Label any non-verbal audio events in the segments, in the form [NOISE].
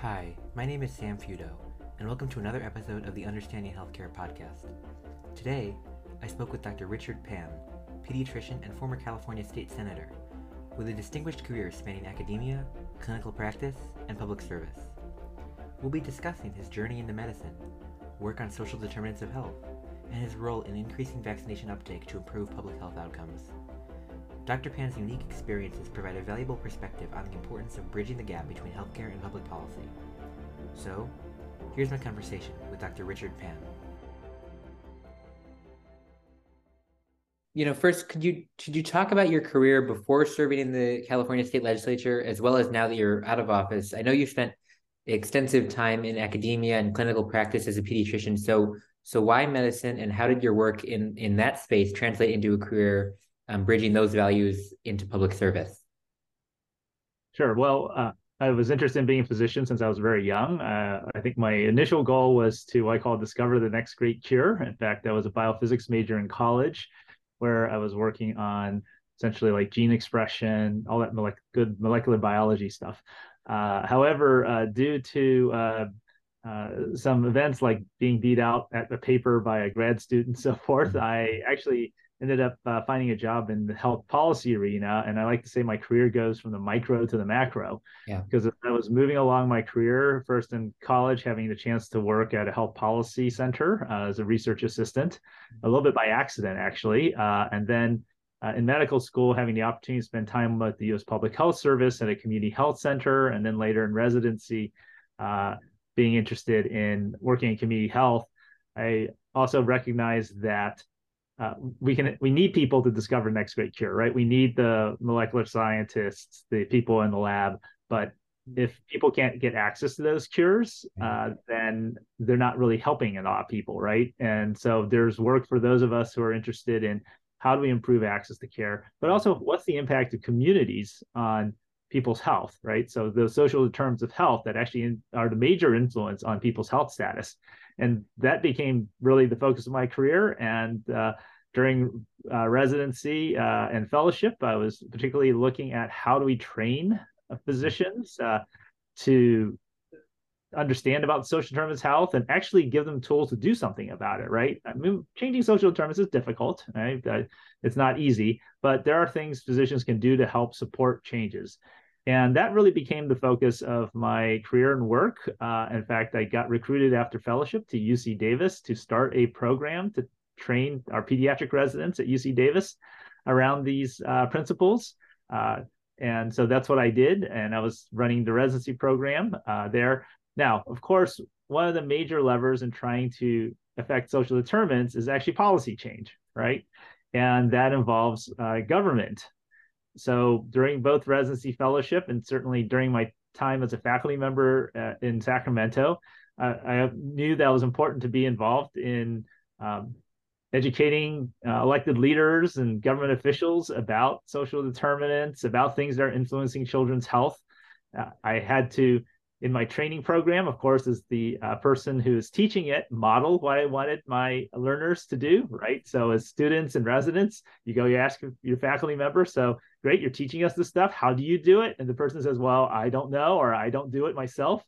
Hi, my name is Sam Feudo, and welcome to another episode of the Understanding Healthcare podcast. Today, I spoke with Dr. Richard Pan, pediatrician and former California state senator, with a distinguished career spanning academia, clinical practice, and public service. We'll be discussing his journey into medicine, work on social determinants of health, and his role in increasing vaccination uptake to improve public health outcomes. Dr. Pan's unique experiences provide a valuable perspective on the importance of bridging the gap between healthcare and public policy. So, here's my conversation with Dr. Richard Pan. You know, first, could you could you talk about your career before serving in the California State Legislature, as well as now that you're out of office? I know you spent extensive time in academia and clinical practice as a pediatrician. So, so why medicine, and how did your work in in that space translate into a career um, bridging those values into public service? Sure. Well, uh, I was interested in being a physician since I was very young. Uh, I think my initial goal was to what I call discover the next great cure. In fact, I was a biophysics major in college, where I was working on essentially like gene expression, all that mole- good molecular biology stuff. Uh, however, uh, due to uh, uh, some events like being beat out at the paper by a grad student and so forth, mm-hmm. I actually ended up uh, finding a job in the health policy arena. And I like to say my career goes from the micro to the macro. Yeah. Because I was moving along my career, first in college, having the chance to work at a health policy center uh, as a research assistant, a little bit by accident, actually. Uh, and then uh, in medical school, having the opportunity to spend time with the US Public Health Service at a community health center. And then later in residency, uh, being interested in working in community health. I also recognized that uh, we can we need people to discover next great cure, right? We need the molecular scientists, the people in the lab, but if people can't get access to those cures, uh, then they're not really helping a lot of people, right? And so there's work for those of us who are interested in how do we improve access to care, but also what's the impact of communities on people's health, right? So the social terms of health that actually are the major influence on people's health status, and that became really the focus of my career. And uh, during uh, residency uh, and fellowship, I was particularly looking at how do we train physicians uh, to understand about social determinants of health and actually give them tools to do something about it right? I mean changing social determinants is difficult right? Uh, it's not easy but there are things physicians can do to help support changes. And that really became the focus of my career and work. Uh, in fact i got recruited after fellowship to uc davis to start a program to train our pediatric residents at UC Davis around these uh, principles. Uh, and so that's what I did. And I was running the residency program uh, there. Now, of course, one of the major levers in trying to affect social determinants is actually policy change, right? And that involves uh, government. So during both residency fellowship and certainly during my time as a faculty member uh, in Sacramento, uh, I knew that was important to be involved in um, educating uh, elected leaders and government officials about social determinants, about things that are influencing children's health. Uh, I had to, in my training program, of course, as the uh, person who is teaching it, model what I wanted my learners to do, right? So, as students and residents, you go, you ask your faculty member, so great, you're teaching us this stuff. How do you do it? And the person says, well, I don't know, or I don't do it myself.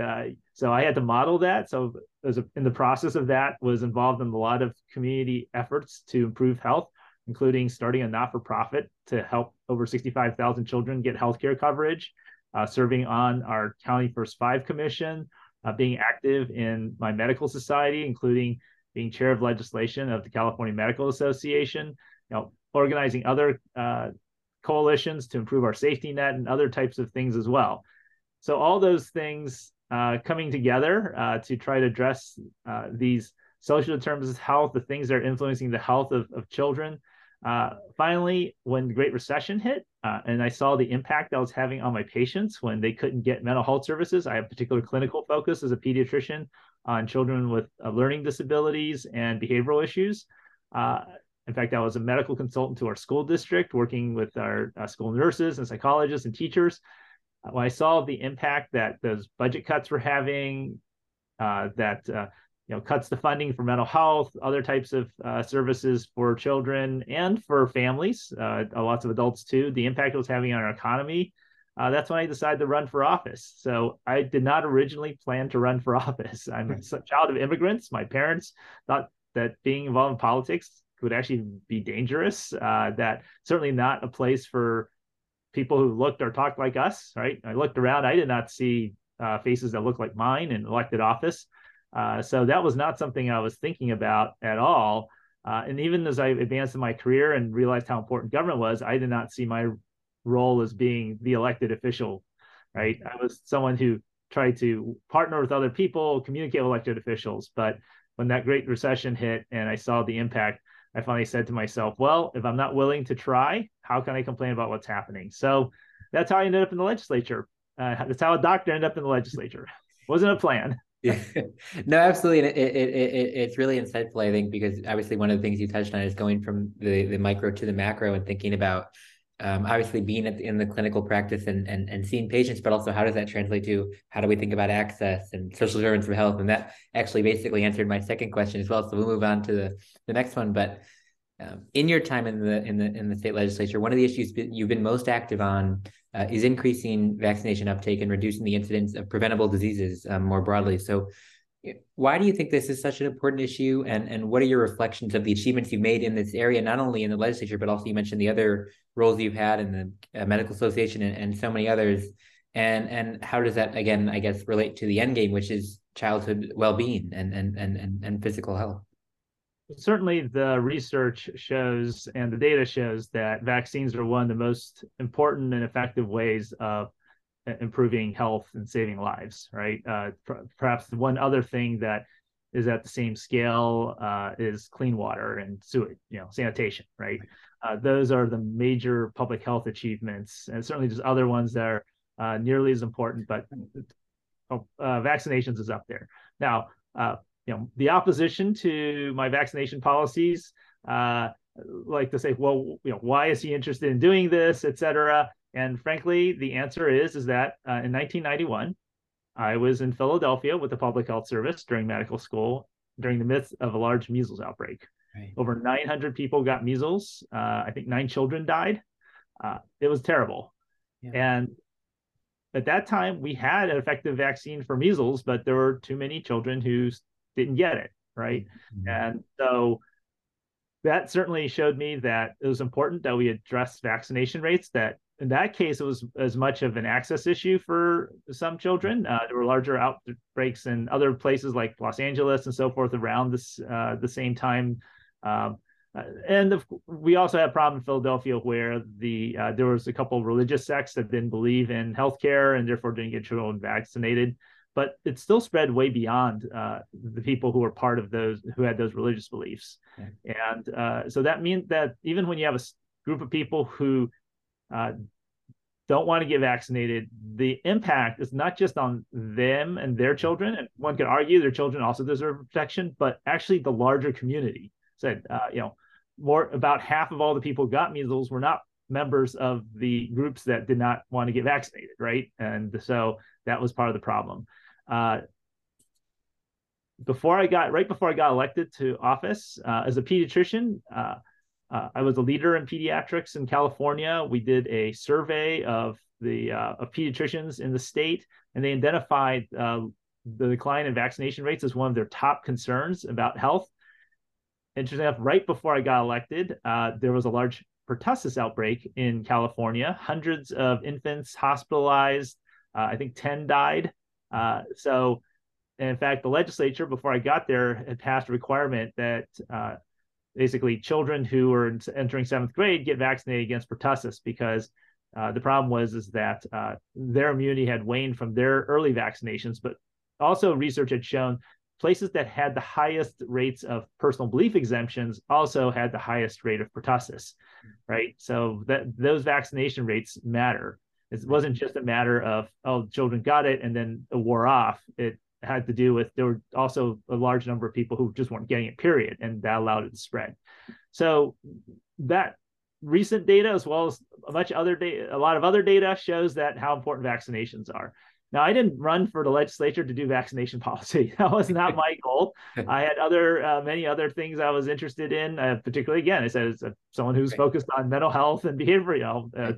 Uh, so I had to model that. So as a, in the process of that, was involved in a lot of community efforts to improve health, including starting a not-for-profit to help over 65,000 children get healthcare coverage, uh, serving on our County First Five Commission, uh, being active in my medical society, including being chair of legislation of the California Medical Association, you know, organizing other uh, coalitions to improve our safety net and other types of things as well. So all those things uh, coming together uh, to try to address uh, these social determinants of health, the things that are influencing the health of, of children. Uh, finally, when the Great Recession hit, uh, and I saw the impact that was having on my patients when they couldn't get mental health services, I have particular clinical focus as a pediatrician on children with learning disabilities and behavioral issues. in fact, I was a medical consultant to our school district, working with our school nurses and psychologists and teachers when I saw the impact that those budget cuts were having, uh, that uh, you know cuts the funding for mental health, other types of uh, services for children and for families, uh, lots of adults too, the impact it was having on our economy, uh, that's when I decided to run for office. So I did not originally plan to run for [LAUGHS] office. I'm a child of immigrants. My parents thought that being involved in politics would actually be dangerous. Uh, that certainly not a place for people who looked or talked like us. Right? I looked around. I did not see uh, faces that looked like mine in elected office. Uh, so that was not something I was thinking about at all. Uh, and even as I advanced in my career and realized how important government was, I did not see my role as being the elected official. Right? I was someone who tried to partner with other people, communicate with elected officials. But when that Great Recession hit and I saw the impact, I finally said to myself, well, if I'm not willing to try, how can I complain about what's happening? So that's how I ended up in the legislature. Uh, that's how a doctor ended up in the legislature. [LAUGHS] Wasn't a plan. [LAUGHS] No, absolutely. And it, it, it, it's really insightful, I think, because obviously one of the things you touched on is going from the, the micro to the macro and thinking about um, obviously being in the clinical practice and, and and seeing patients, but also how does that translate to how do we think about access and social determinants of health? And that actually basically answered my second question as well. So we'll move on to the, the next one. But um, in your time in the in the in the state legislature, one of the issues you've been most active on uh, is increasing vaccination uptake and reducing the incidence of preventable diseases um, more broadly. So, why do you think this is such an important issue, and and what are your reflections of the achievements you've made in this area, not only in the legislature but also you mentioned the other roles you've had in the uh, medical association and, and so many others, and and how does that again, I guess, relate to the end game, which is childhood well-being and and and and physical health? certainly the research shows and the data shows that vaccines are one of the most important and effective ways of improving health and saving lives right? Uh, perhaps one other thing that is at the same scale uh, is clean water and sewage you know sanitation right? Uh, those are the major public health achievements and certainly there's other ones that are uh, nearly as important but oh, uh, vaccinations is up there. Now uh, you know the opposition to my vaccination policies uh, like to say well you know why is he interested in doing this et cetera and frankly the answer is is that uh, in 1991 i was in philadelphia with the public health service during medical school during the midst of a large measles outbreak right. over 900 people got measles uh, i think nine children died uh, it was terrible yeah. and at that time we had an effective vaccine for measles but there were too many children who didn't get it right mm-hmm. and so that certainly showed me that it was important that we address vaccination rates that in that case it was as much of an access issue for some children. Uh, there were larger outbreaks in other places like los angeles and so forth around this uh, the same time. Um, uh, and the, we also had a problem in Philadelphia where the uh, there was a couple of religious sects that didn't believe in healthcare and therefore didn't get children vaccinated. But it still spread way beyond uh, the people who were part of those who had those religious beliefs. And uh, so that means that even when you have a group of people who uh, don't want to get vaccinated, the impact is not just on them and their children. And one could argue their children also deserve protection, but actually the larger community said, uh, you know, more about half of all the people who got measles were not members of the groups that did not want to get vaccinated, right? And so that was part of the problem. Uh, before I got right before I got elected to office uh, as a pediatrician, uh, uh, I was a leader in pediatrics in California. We did a survey of the uh, of pediatricians in the state, and they identified uh, the decline in vaccination rates as one of their top concerns about health. Interesting enough, right before I got elected, uh, there was a large pertussis outbreak in California. Hundreds of infants hospitalized. I think 10 died uh, so, in fact, the legislature, before I got there, had passed a requirement that uh, basically children who are entering seventh grade get vaccinated against pertussis because uh, the problem was is that uh, their immunity had waned from their early vaccinations, but also research had shown places that had the highest rates of personal belief exemptions also had the highest rate of pertussis, right? So that those vaccination rates matter. It wasn't just a matter of oh children got it and then it wore off. It had to do with there were also a large number of people who just weren't getting it. Period, and that allowed it to spread. So that recent data, as well as much other data, a lot of other data shows that how important vaccinations are. Now, I didn't run for the legislature to do vaccination [LAUGHS] policy. That was not my goal. [LAUGHS] I had other, uh, many other things I was interested in, uh, particularly, again, I said, as someone who's focused on mental health and behavioral, uh,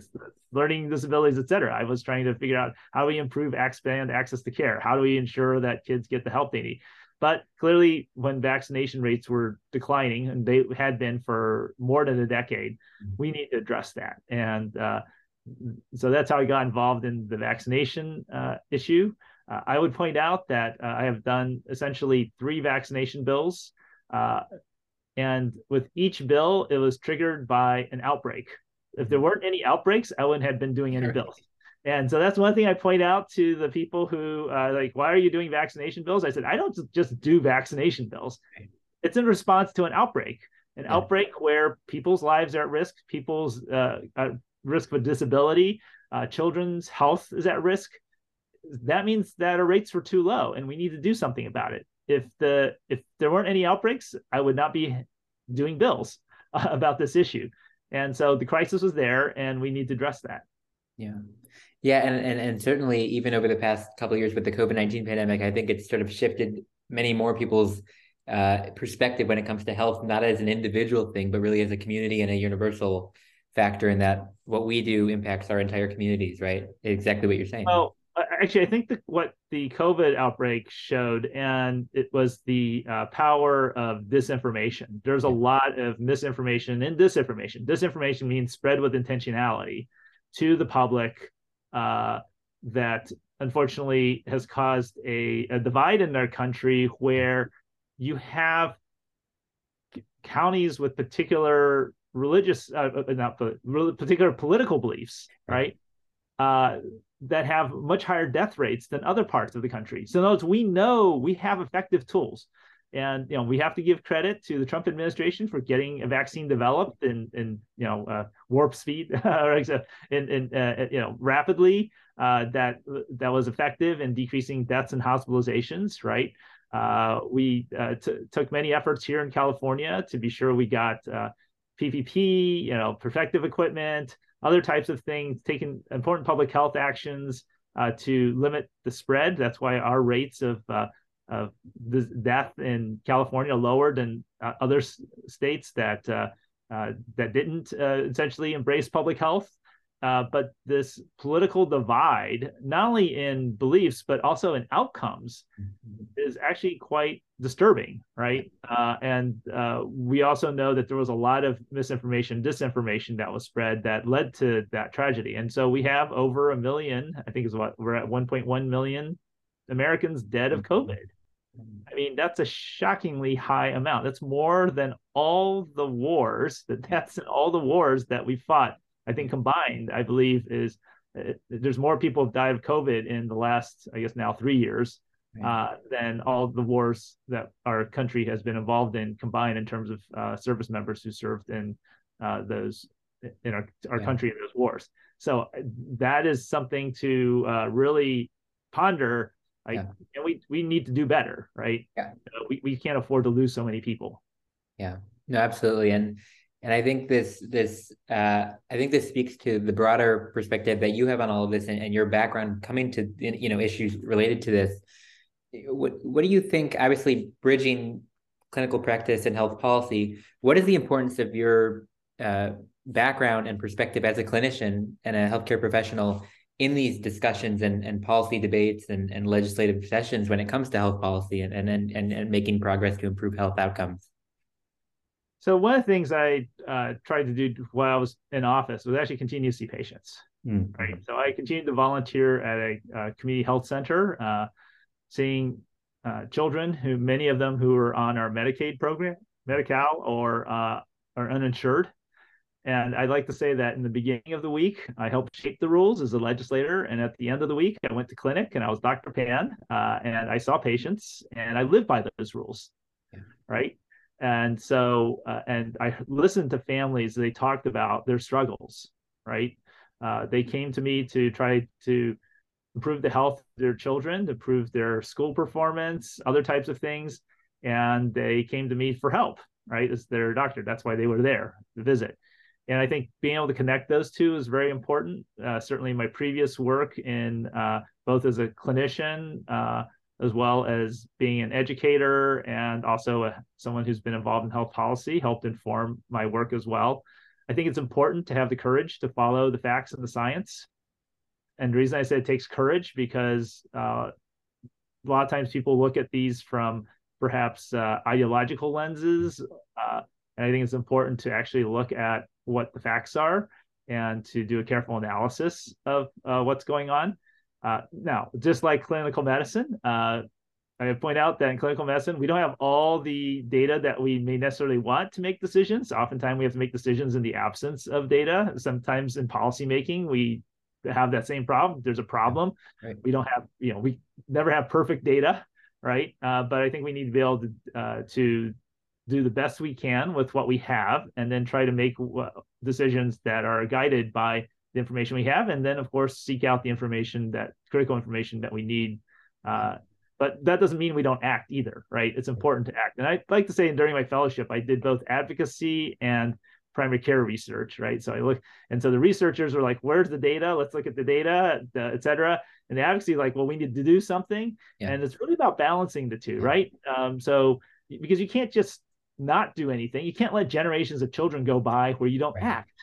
learning disabilities, et cetera. I was trying to figure out how do we improve, expand access to care? How do we ensure that kids get the help they need? But clearly, when vaccination rates were declining, and they had been for more than a decade, mm-hmm. we need to address that. And uh, so that's how I got involved in the vaccination uh, issue. Uh, I would point out that uh, I have done essentially three vaccination bills. Uh, and with each bill, it was triggered by an outbreak. If there weren't any outbreaks, I wouldn't have been doing any bills. And so that's one thing I point out to the people who uh, like, why are you doing vaccination bills? I said, I don't just do vaccination bills. It's in response to an outbreak, an outbreak where people's lives are at risk, people's uh, risk of disability, uh, children's health is at risk. That means that our rates were too low, and we need to do something about it. If the if there weren't any outbreaks, I would not be doing bills uh, [LAUGHS] about this issue. And so the crisis was there, and we need to address that. Yeah. Yeah, and, and and certainly even over the past couple years with the COVID nineteen pandemic, I think it's sort of shifted many more people's uh, perspective when it comes to health, not as an individual thing, but really as a community and a universal factor in that what we do impacts our entire communities, right? Exactly what you're saying. Well, actually, I think that what the COVID outbreak showed, and it was the uh, power of disinformation. There's a lot of misinformation and disinformation. Disinformation means spread with intentionality to the public uh, that unfortunately has caused a, a divide in our country where you have counties with particular religious, uh, uh not particular political beliefs, right? Uh, that have much higher death rates than other parts of the country. So, those we know we have effective tools, and you know we have to give credit to the Trump administration for getting a vaccine developed in in you know uh, warp speed [LAUGHS] or in in uh, you know rapidly uh, that that was effective in decreasing deaths and hospitalizations, right? Uh, we uh, t- took many efforts here in California to be sure we got uh, PPE, you know, protective equipment, other types of things, taking important public health actions uh, to limit the spread. That's why our rates of uh, of death in California lower than uh, other states that uh, uh, that didn't uh, essentially embrace public health. Uh, but this political divide, not only in beliefs but also in outcomes, mm-hmm. is actually quite disturbing, right? Uh, and uh, we also know that there was a lot of misinformation, disinformation that was spread that led to that tragedy. And so we have over a million, I think is what we're at 1.1 million Americans dead of mm-hmm. COVID. I mean, that's a shockingly high amount. That's more than all the wars, the deaths [LAUGHS] in all the wars that we fought I think combined, I believe is uh, there's more people have died of COVID in the last, I guess now three years uh, than all the wars that our country has been involved in combined in terms of uh, service members who served in uh, those in our, our yeah. country in those wars. So uh, that is something to uh, really ponder. Like, yeah. we we need to do better, right? Yeah. we we can't afford to lose so many people. Yeah. No, absolutely. And and I think this this uh, I think this speaks to the broader perspective that you have on all of this and, and your background coming to you know issues related to this. What what do you think? Obviously, bridging clinical practice and health policy. What is the importance of your uh, background and perspective as a clinician and a healthcare professional in these discussions and, and policy debates and, and legislative sessions when it comes to health policy and, and, and, and making progress to improve health outcomes? So one of the things I uh, tried to do while I was in office was actually continue to see patients. Mm. Right. So I continued to volunteer at a uh, community health center, uh, seeing uh, children who many of them who are on our Medicaid program, Medi-Cal, or uh, are uninsured. And I'd like to say that in the beginning of the week, I helped shape the rules as a legislator. And at the end of the week, I went to clinic and I was Dr. Pan uh, and I saw patients and I lived by those rules. Yeah. Right and so uh, and i listened to families they talked about their struggles right uh, they came to me to try to improve the health of their children improve their school performance other types of things and they came to me for help right as their doctor that's why they were there to visit and I think being able to connect those two is very important. Uh, certainly, my previous work in uh, both as a clinician uh, as well as being an educator and also a, someone who's been involved in health policy helped inform my work as well. I think it's important to have the courage to follow the facts and the science. And the reason I say it takes courage because uh, a lot of times people look at these from perhaps uh, ideological lenses. Uh, and I think it's important to actually look at what the facts are and to do a careful analysis of uh, what's going on. Uh, now, just like clinical medicine, uh, I point out that in clinical medicine, we don't have all the data that we may necessarily want to make decisions. Oftentimes, we have to make decisions in the absence of data. Sometimes in policymaking, we have that same problem. There's a problem. Right. We don't have, you know, we never have perfect data, right? Uh, but I think we need to be able to uh, to do the best we can with what we have, and then try to make decisions that are guided by the information we have, and then of course seek out the information that critical information that we need. Uh, but that doesn't mean we don't act either, right? It's important to act. And I like to say during my fellowship, I did both advocacy and primary care research, right? So I look, and so the researchers were like, "Where's the data? Let's look at the data, et cetera." And the advocacy, like, "Well, we need to do something," yeah. and it's really about balancing the two, right? Um, so because you can't just not do anything, you can't let generations of children go by where you don't right. act,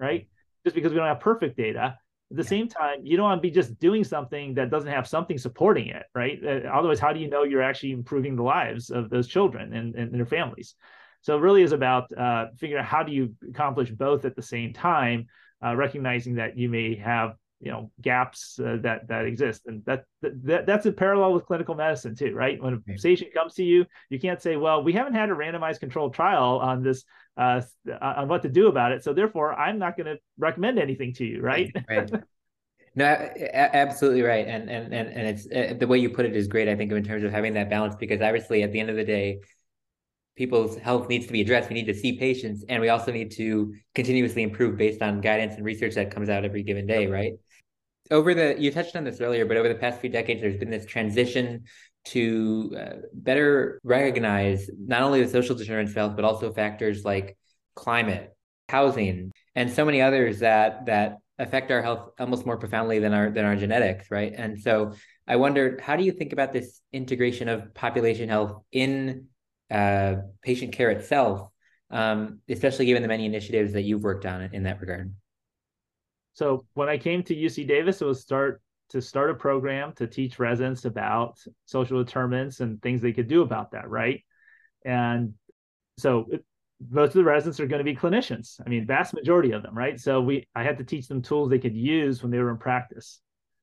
right? Just because we don't have perfect data. At the yeah. same time, you don't want to be just doing something that doesn't have something supporting it, right? Uh, otherwise, how do you know you're actually improving the lives of those children and, and their families? So it really is about uh, figuring out how do you accomplish both at the same time, uh, recognizing that you may have you know gaps uh, that that exist, and that, that that's a parallel with clinical medicine too, right? When a patient comes to you, you can't say, well, we haven't had a randomized controlled trial on this uh, on what to do about it, so therefore I'm not going to recommend anything to you, right? right. No, absolutely right, and and and and it's uh, the way you put it is great. I think in terms of having that balance, because obviously at the end of the day, people's health needs to be addressed. We need to see patients, and we also need to continuously improve based on guidance and research that comes out every given day, right? Over the, you touched on this earlier, but over the past few decades, there's been this transition to uh, better recognize not only the social determinants of health, but also factors like climate, housing, and so many others that that affect our health almost more profoundly than our than our genetics, right? And so I wondered, how do you think about this integration of population health in uh, patient care itself, um, especially given the many initiatives that you've worked on in that regard? So when I came to UC Davis, it was start to start a program to teach residents about social determinants and things they could do about that, right? And so it, most of the residents are going to be clinicians. I mean, vast majority of them, right? So we I had to teach them tools they could use when they were in practice,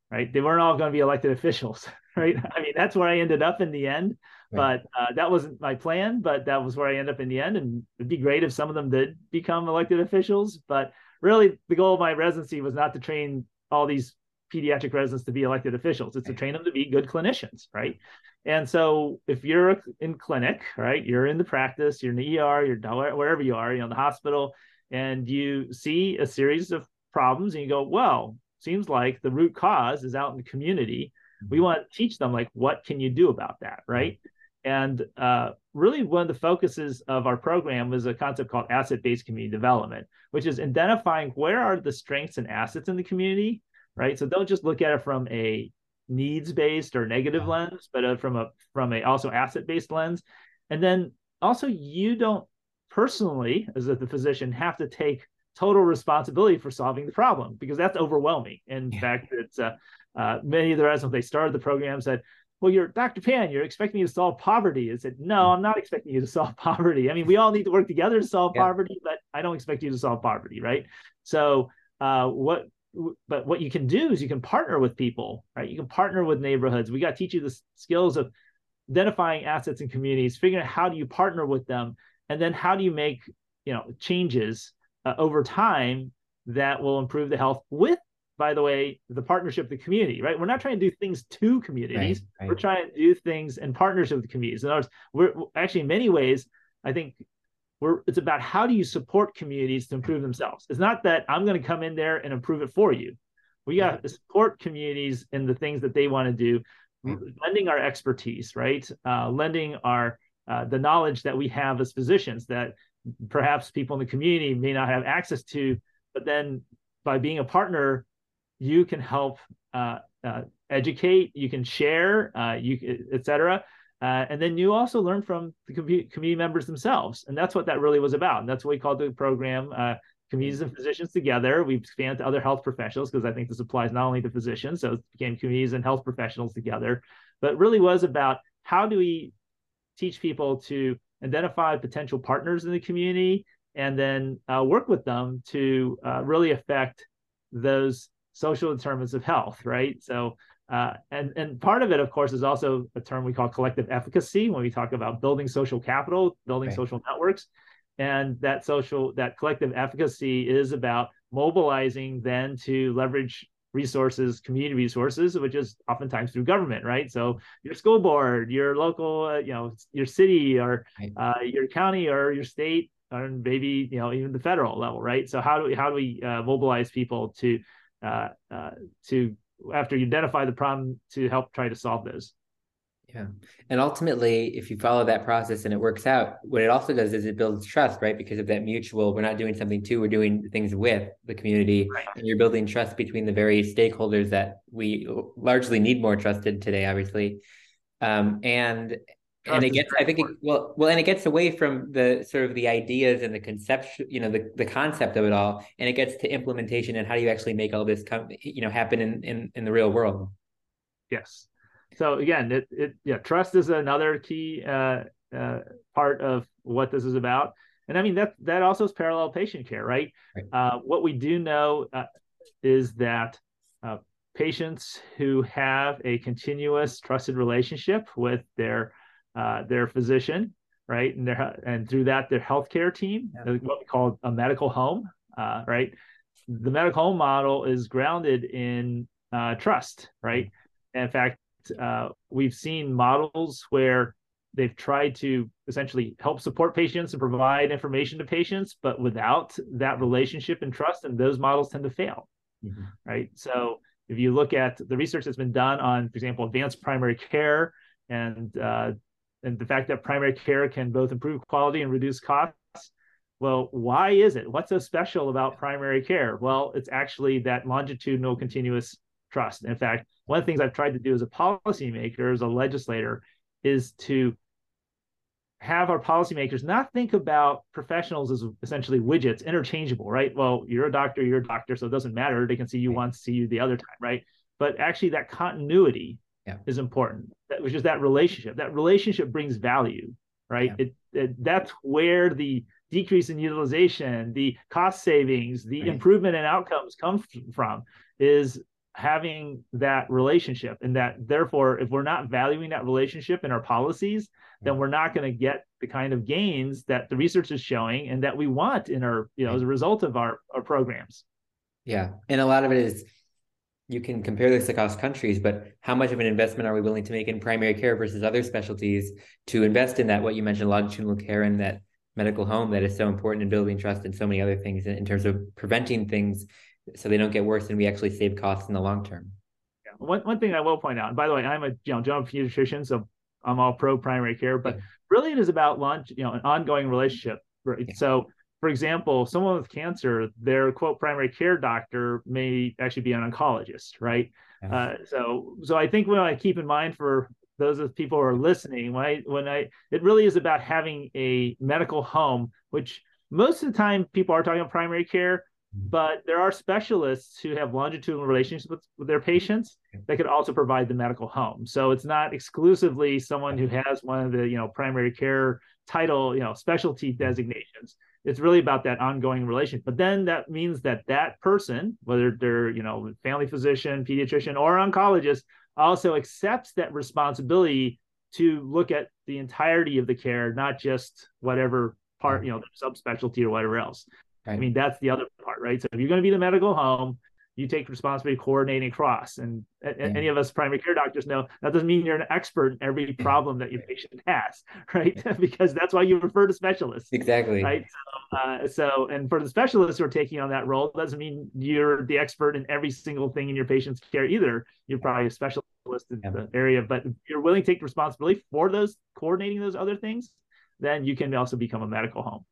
right? They weren't all going to be elected officials, [LAUGHS] right? [LAUGHS] I mean, that's where I ended up in the end. But uh, that wasn't my plan, but that was where I ended up in the end. And it'd be great if some of them did become elected officials. But really, the goal of my residency was not to train all these pediatric residents to be elected officials. It's to train them to be good clinicians, right? And so if you're in clinic, right, you're in the practice, you're in the ER, you're wherever you are, you know, in the hospital, and you see a series of problems and you go, well, seems like the root cause is out in the community. We want to teach them like what can you do about that, right? And uh, really, one of the focuses of our program was a concept called asset based community development, which is identifying where are the strengths and assets in the community, right? So don't just look at it from a needs based or negative lens, but uh, from a from a also asset based lens. And then also, you don't personally, as a the physician, have to take total responsibility for solving the problem because that's overwhelming. In yeah. fact, it's uh, uh, many of the residents they started the program said, well, you're Dr. Pan, you're expecting me to solve poverty. I said, no, I'm not expecting you to solve [LAUGHS] poverty. I mean, we all need to work together to solve yeah. poverty, but I don't expect you to solve poverty, right? So, uh, what, but what you can do is you can partner with people, right? You can partner with neighborhoods. We got to teach you the skills of identifying assets and communities, figuring out how do you partner with them, and then how do you make, you know, changes uh, over time that will improve the health with by the way, the partnership, the community, right? We're not trying to do things to communities. Right, right. We're trying to do things in partnership with the communities. In other words, we're actually in many ways, I think we're it's about how do you support communities to improve themselves. It's not that I'm going to come in there and improve it for you. We got to support communities in the things that they want to do, right. lending our expertise, right? Uh, lending our uh, the knowledge that we have as physicians that perhaps people in the community may not have access to. But then by being a partner, you can help uh, uh, educate, you can share, uh, you etc. Uh, and then you also learn from the community members themselves, and that's what that really was about. And that's what we called the program uh, communities and physicians together. We expanded to other health professionals because I think this applies not only to physicians, so it became communities and health professionals together, but really was about how do we teach people to identify potential partners in the community and then uh, work with them to uh, really affect those social determinants of health, right? So, uh, and and part of it, of course, is also a term we call collective efficacy when we talk about building social capital, building right. social networks and that social that collective efficacy is about mobilizing then to leverage resources community resources which is oftentimes through government right so your school board your local uh, you know your city or uh, your county or your state or maybe you know even the federal level right so how do we how do we uh, mobilize people to uh, uh, to after you identify the problem to help try to solve those yeah. And ultimately, if you follow that process and it works out, what it also does is it builds trust, right? Because of that mutual, we're not doing something to, we're doing things with the community. Right. And you're building trust between the various stakeholders that we largely need more trusted today, obviously. Um, and and it gets, I think, it, well, well, and it gets away from the sort of the ideas and the conception, you know, the, the concept of it all, and it gets to implementation and how do you actually make all this come, you know, happen in in, in the real world. Yes so again, it, it yeah, trust is another key uh, uh, part of what this is about. And I mean that that also is parallel patient care, right? right. Uh, what we do know uh, is that uh, patients who have a continuous trusted relationship with their uh, their physician, right, and their and through that their healthcare team, yeah. what we call a medical home, right. The medical home model is grounded in trust, right? And in fact, uh, we've seen models where they've tried to essentially help support patients and provide information to patients, but without that relationship and trust, and those models tend to fail. Mm-hmm. Right. So if you look at the research that's been done on, for example, advanced primary care and uh, and the fact that primary care can both improve quality and reduce costs. Well, why is it? What's so special about primary care? Well, it's actually that longitudinal continuous trust. In fact, one of the things I've tried to do as a policymaker, as a legislator, is to have our policymakers not think about professionals as essentially widgets, interchangeable, right? Well, you're a doctor, you're a doctor, so it doesn't matter. They can see you once, see you the other time, right? But actually, that continuity yeah. is important. That was just that relationship. That relationship brings value, right? Yeah. It, it, that's where the decrease in utilization, the cost savings, the right. improvement in outcomes come from. Is having that relationship and that therefore if we're not valuing that relationship in our policies then we're not going to get the kind of gains that the research is showing and that we want in our you know as a result of our, our programs yeah and a lot of it is you can compare this across countries but how much of an investment are we willing to make in primary care versus other specialties to invest in that what you mentioned longitudinal care and that medical home that is so important in building trust and so many other things in, in terms of preventing things so they don't get worse and we actually save costs in the long term. Yeah. One, one thing I will point out, and by the way, I'm a you know general pediatrician, so I'm all pro primary care, but yeah. really it is about launch, you know, an ongoing relationship. Right. Yeah. So for example, someone with cancer, their quote primary care doctor may actually be an oncologist, right? Yeah. Uh, so so I think what I keep in mind for those of people who are listening, when I when I it really is about having a medical home, which most of the time people are talking about primary care, but there are specialists who have longitudinal relationships with, with, their patients that could also provide the medical home. So it's not exclusively someone who has one of the you know primary care title you know specialty designations it's really about that ongoing relationship but then that means that that person whether they're you know family physician pediatrician or oncologist also accepts that responsibility to look at the entirety of the care not just whatever part mm-hmm. you know subspecialty or whatever else Right. I mean, that's the other part, right? So if you're going to be the medical home, you take responsibility coordinating across. And yeah. any of us primary care doctors know that doesn't mean you're an expert in every problem that your patient has, [LAUGHS] right? [LAUGHS] because that's why you refer to specialists. Exactly. Right. So, uh, so, and for the specialists who are taking on that role, doesn't mean you're the expert in every single thing in your patient's care either. You're probably a specialist in yeah. the area, but if you're willing to take responsibility for those coordinating those other things, then you can also become a medical home.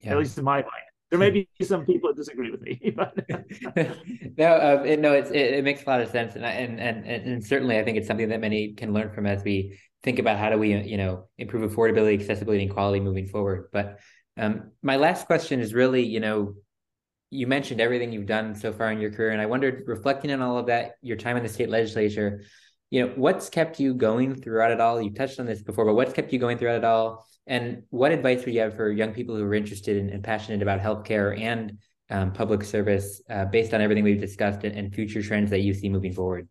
yeah. at least in my mind. There may be some people that disagree with me, [LAUGHS] but [LAUGHS] no, uh, it, no, it, it makes a lot of sense, and, and and and certainly I think it's something that many can learn from as we think about how do we you know improve affordability, accessibility, and quality moving forward. But um, my last question is really, you know, you mentioned everything you've done so far in your career, and I wondered, reflecting on all of that, your time in the state legislature, you know, what's kept you going throughout it all? You touched on this before, but what's kept you going throughout it all? And what advice would you have for young people who are interested in, and passionate about healthcare and um, public service uh, based on everything we've discussed and, and, future trends that you see moving forward?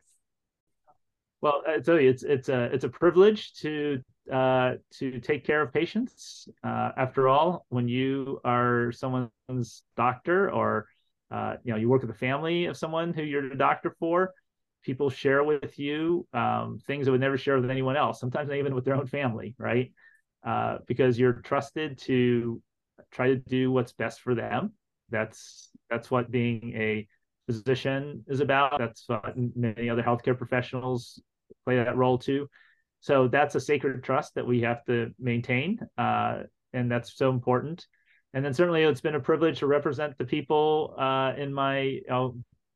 Well, I you, it's it's a it's a privilege to uh, to take care of patients. Uh, after all, when you are someone's doctor, or uh, you know you work with a family of someone who you're a doctor for, people share with you um, things they would never share with anyone else. Sometimes not even with their own family, right? uh, because you're trusted to try to do what's best for them. That's that's what being a physician is about. That's what many other healthcare professionals play that role too. So that's a sacred trust that we have to maintain, uh, and that's so important. And then certainly it's been a privilege to represent the people uh, in my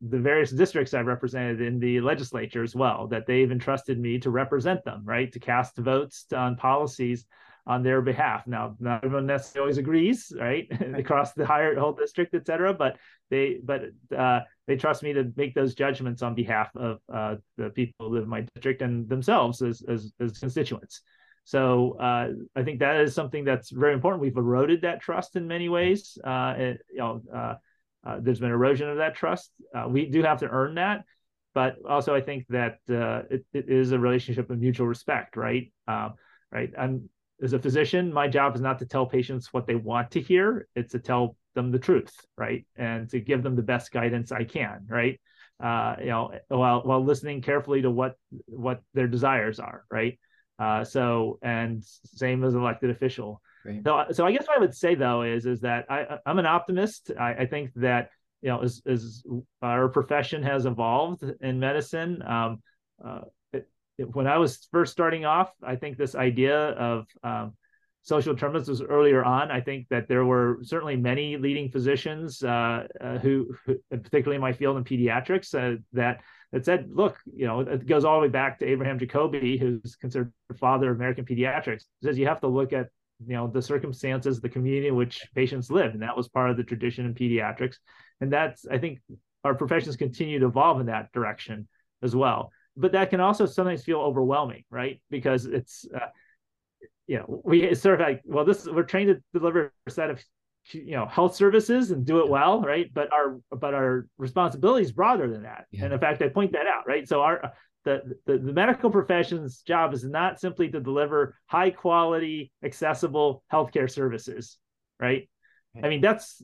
the various districts I've represented in the legislature as well. That they've entrusted me to represent them, right, to cast votes on policies on their behalf. Now, not everyone necessarily always agrees, [LAUGHS] right, across the higher whole district, et cetera, but they but uh, they trust me to make those judgments on behalf of uh, the people who live in my district and themselves as as, as constituents. So uh, I think that is something that's very important. We've eroded that trust in many ways. Uh, it, you know, uh, uh, there's been erosion of that trust. we do have to earn that, but also I think that it, it is a relationship of mutual respect, right? right. I'm as a physician, my job is not to tell patients what they want to hear. It's to tell them the truth, right, and to give them the best guidance I can, right. Uh, you know, while while listening carefully to what what their desires are, right. Uh, so, and same as elected official. So, so I guess what I would say though is is that I I'm an optimist. I, I think that you know as as our profession has evolved in medicine. Um, uh, when I was first starting off, I think this idea of um, social determinants was earlier on. I think that there were certainly many leading physicians uh, uh, who, who, particularly in my field in pediatrics, uh, that that said, look, you know, it goes all the way back to Abraham Jacobi, who's considered the father of American pediatrics. Says you have to look at you know the circumstances, the community in which patients live, and that was part of the tradition in pediatrics. And that's I think our professions continue to evolve in that direction as well but that can also sometimes feel overwhelming, right? Because it's, uh, you know, we sort of like, well, this we're trained to deliver a set of, you know, health services and do it well, right? But our but our responsibility is broader than that. Yeah. And in fact, I point that out, right? So our the, the, the medical profession's job is not simply to deliver high quality, accessible healthcare services, right? I mean, that's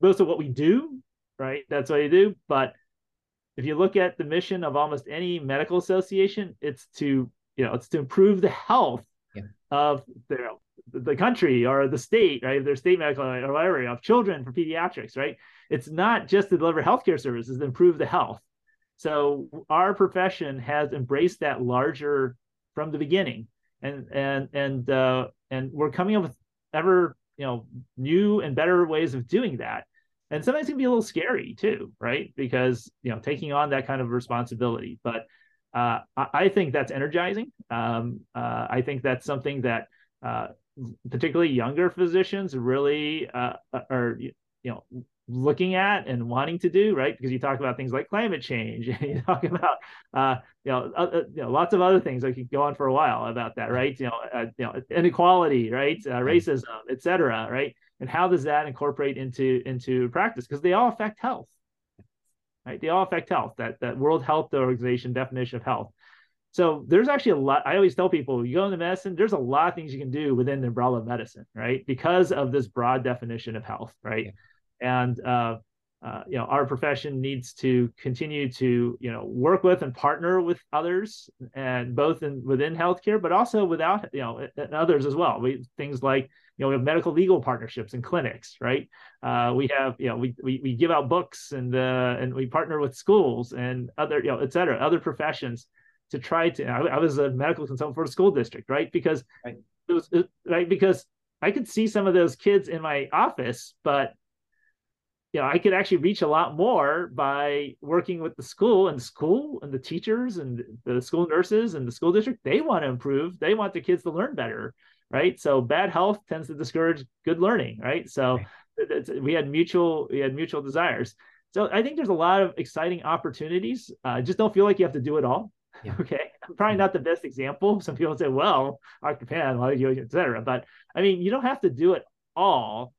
most of what we do, right? That's what you do, but if you look at the mission of almost any medical association, it's to you know it's to improve the health yeah. of the, the country or the state, right? Their state medical area of children for pediatrics, right? It's not just to deliver healthcare services, to improve the health. So our profession has embraced that larger from the beginning, and and and uh, and we're coming up with ever you know new and better ways of doing that and sometimes it can be a little scary too, right? Because you know taking on that kind of responsibility. But uh, I, I, think that's energizing. Um, uh, I think that's something that uh, particularly younger physicians really uh, are you know looking at and wanting to do right? Because you talk about things like climate change [LAUGHS] you talk about uh, you know, uh, you know lots of other things I could go on for a while about that right? You know uh, you know inequality right? Uh, racism etc right? And how does that incorporate into into practice? Because they all affect health. Right? They all affect health that that world health organization definition of health. So there's actually a lot i always tell people you go into medicine there's a lot of things you can do within the umbrella of medicine right? Because of this broad definition of health right? Yeah. And uh, uh, you know our profession needs to continue to you know work with and partner with others and both in within healthcare but also without you know others as well. We things like you know we have medical legal partnerships and clinics right? Uh, we have you know we, we we give out books and uh, and we partner with schools and other you know et cetera other professions to try to I, I was a medical consultant for a school district right? Because right. it was it, right? Because I could see some of those kids in my office, but you know, I could actually reach a lot more by working with the school and school and the teachers and the school nurses and the school district. They want to improve. They want the kids to learn better, right? So bad health tends to discourage good learning, right? So right. we had mutual we had mutual desires. So I think there's a lot of exciting opportunities. Uh, just don't feel like you have to do it all. Yeah. [LAUGHS] Okay, I'm probably not the best example. Some people say, "Well, Dr. Pan, why you, etc." But I mean, you don't have to do it all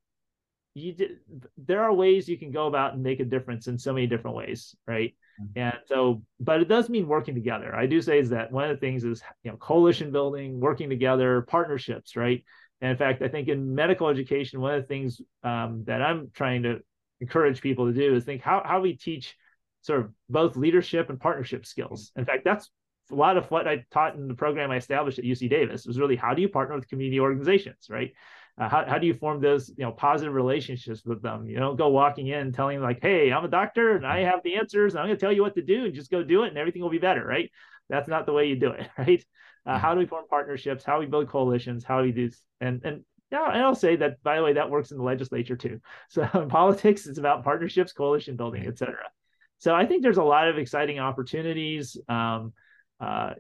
you did, there are ways you can go about and make a difference in so many different ways right? Mm-hmm. and so but it does mean working together. I do say is that one of the things is you know coalition building working together partnerships right? And in fact i think in medical education one of the things um, that i'm trying to encourage people to do is think how, how we teach sort of both leadership and partnership skills. In fact that's a lot of what i taught in the program i established at uc davis was really how do you partner with community organizations right uh, how, how do you form those you know positive relationships with them? You don't go walking in telling them like hey i'm a doctor and i have the answers and i'm going to tell you what to do and just go do it and everything will be better right? That's not the way you do it [LAUGHS] right? Uh, how do we form partnerships? How we build coalitions? How we do and and yeah, and I'll say that by the way, that works in the legislature too. [LAUGHS] So in politics, it's about partnerships, coalition building, et cetera. So I think there's a lot of exciting opportunities. Um, uh,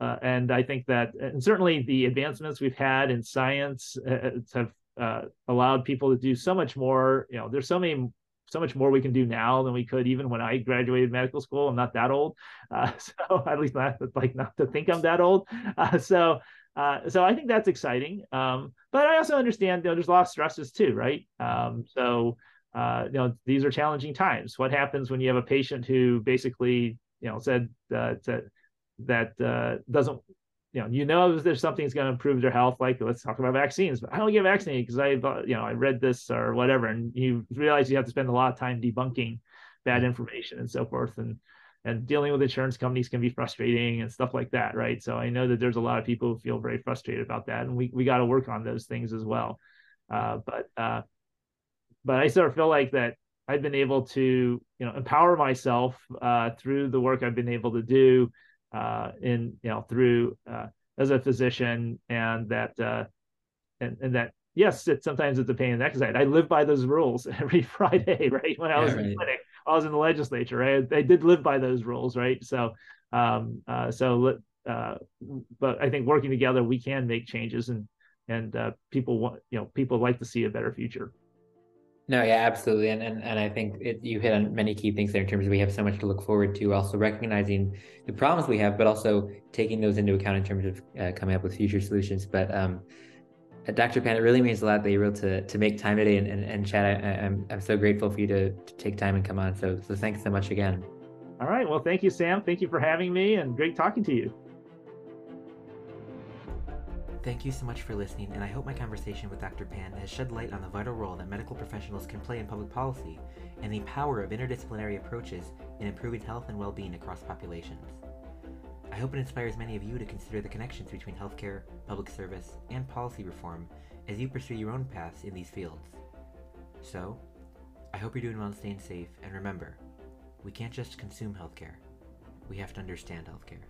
uh, and I think that, and certainly the advancements we've had in science uh, have uh, allowed people to do so much more. You know, there's so many, so much more we can do now than we could even when I graduated medical school. I'm not that old, uh, [LAUGHS] so at least not like not to think I'm that old. Uh, so. so I think that's exciting, um, but I also understand you know there's a lot of stresses too, right? Um, so you know these are challenging times. What happens when you have a patient who basically you know said uh, that uh, doesn't you know you know there's something that's going to improve their health like let's talk about vaccines. But i don't get vaccinated because i you know i read this or whatever and you realize you have to spend a lot of time debunking bad information and so forth and and dealing with insurance companies can be frustrating and stuff like that right? So i know that there's a lot of people who feel very frustrated about that and we, we got to work on those things as well. Uh, but uh, but i sort of feel like that i've been able to you know empower myself uh, through the work i've been able to do uh, in you know through uh, as a physician, and that uh, and and that yes, it sometimes it's a pain in the neck because I, live by those rules [LAUGHS] every Friday, right? When I was yeah, right. in the clinic, I was in the legislature, right? I did live by those rules, right? So um, uh, so uh, but I think working together, we can make changes, and and uh, people want you know people like to see a better future. No, yeah, absolutely, and and, and I think it, you hit on many key things there in terms of we have so much to look forward to. Also recognizing the problems we have, but also taking those into account in terms of uh, coming up with future solutions. But um, uh, Dr. Pan, it really means a lot that you're able to to make time today and, and, and chat. I, am I'm, I'm so grateful for you to, to take time and come on. So so thanks so much again. All right. Well, thank you, Sam. Thank you for having me, and great talking to you. Thank you so much for listening, and I hope my conversation with Dr. Pan has shed light on the vital role that medical professionals can play in public policy and the power of interdisciplinary approaches in improving health and well being across populations. I hope it inspires many of you to consider the connections between healthcare, public service, and policy reform as you pursue your own paths in these fields. So, I hope you're doing well and staying safe, and remember, we can't just consume healthcare, we have to understand healthcare.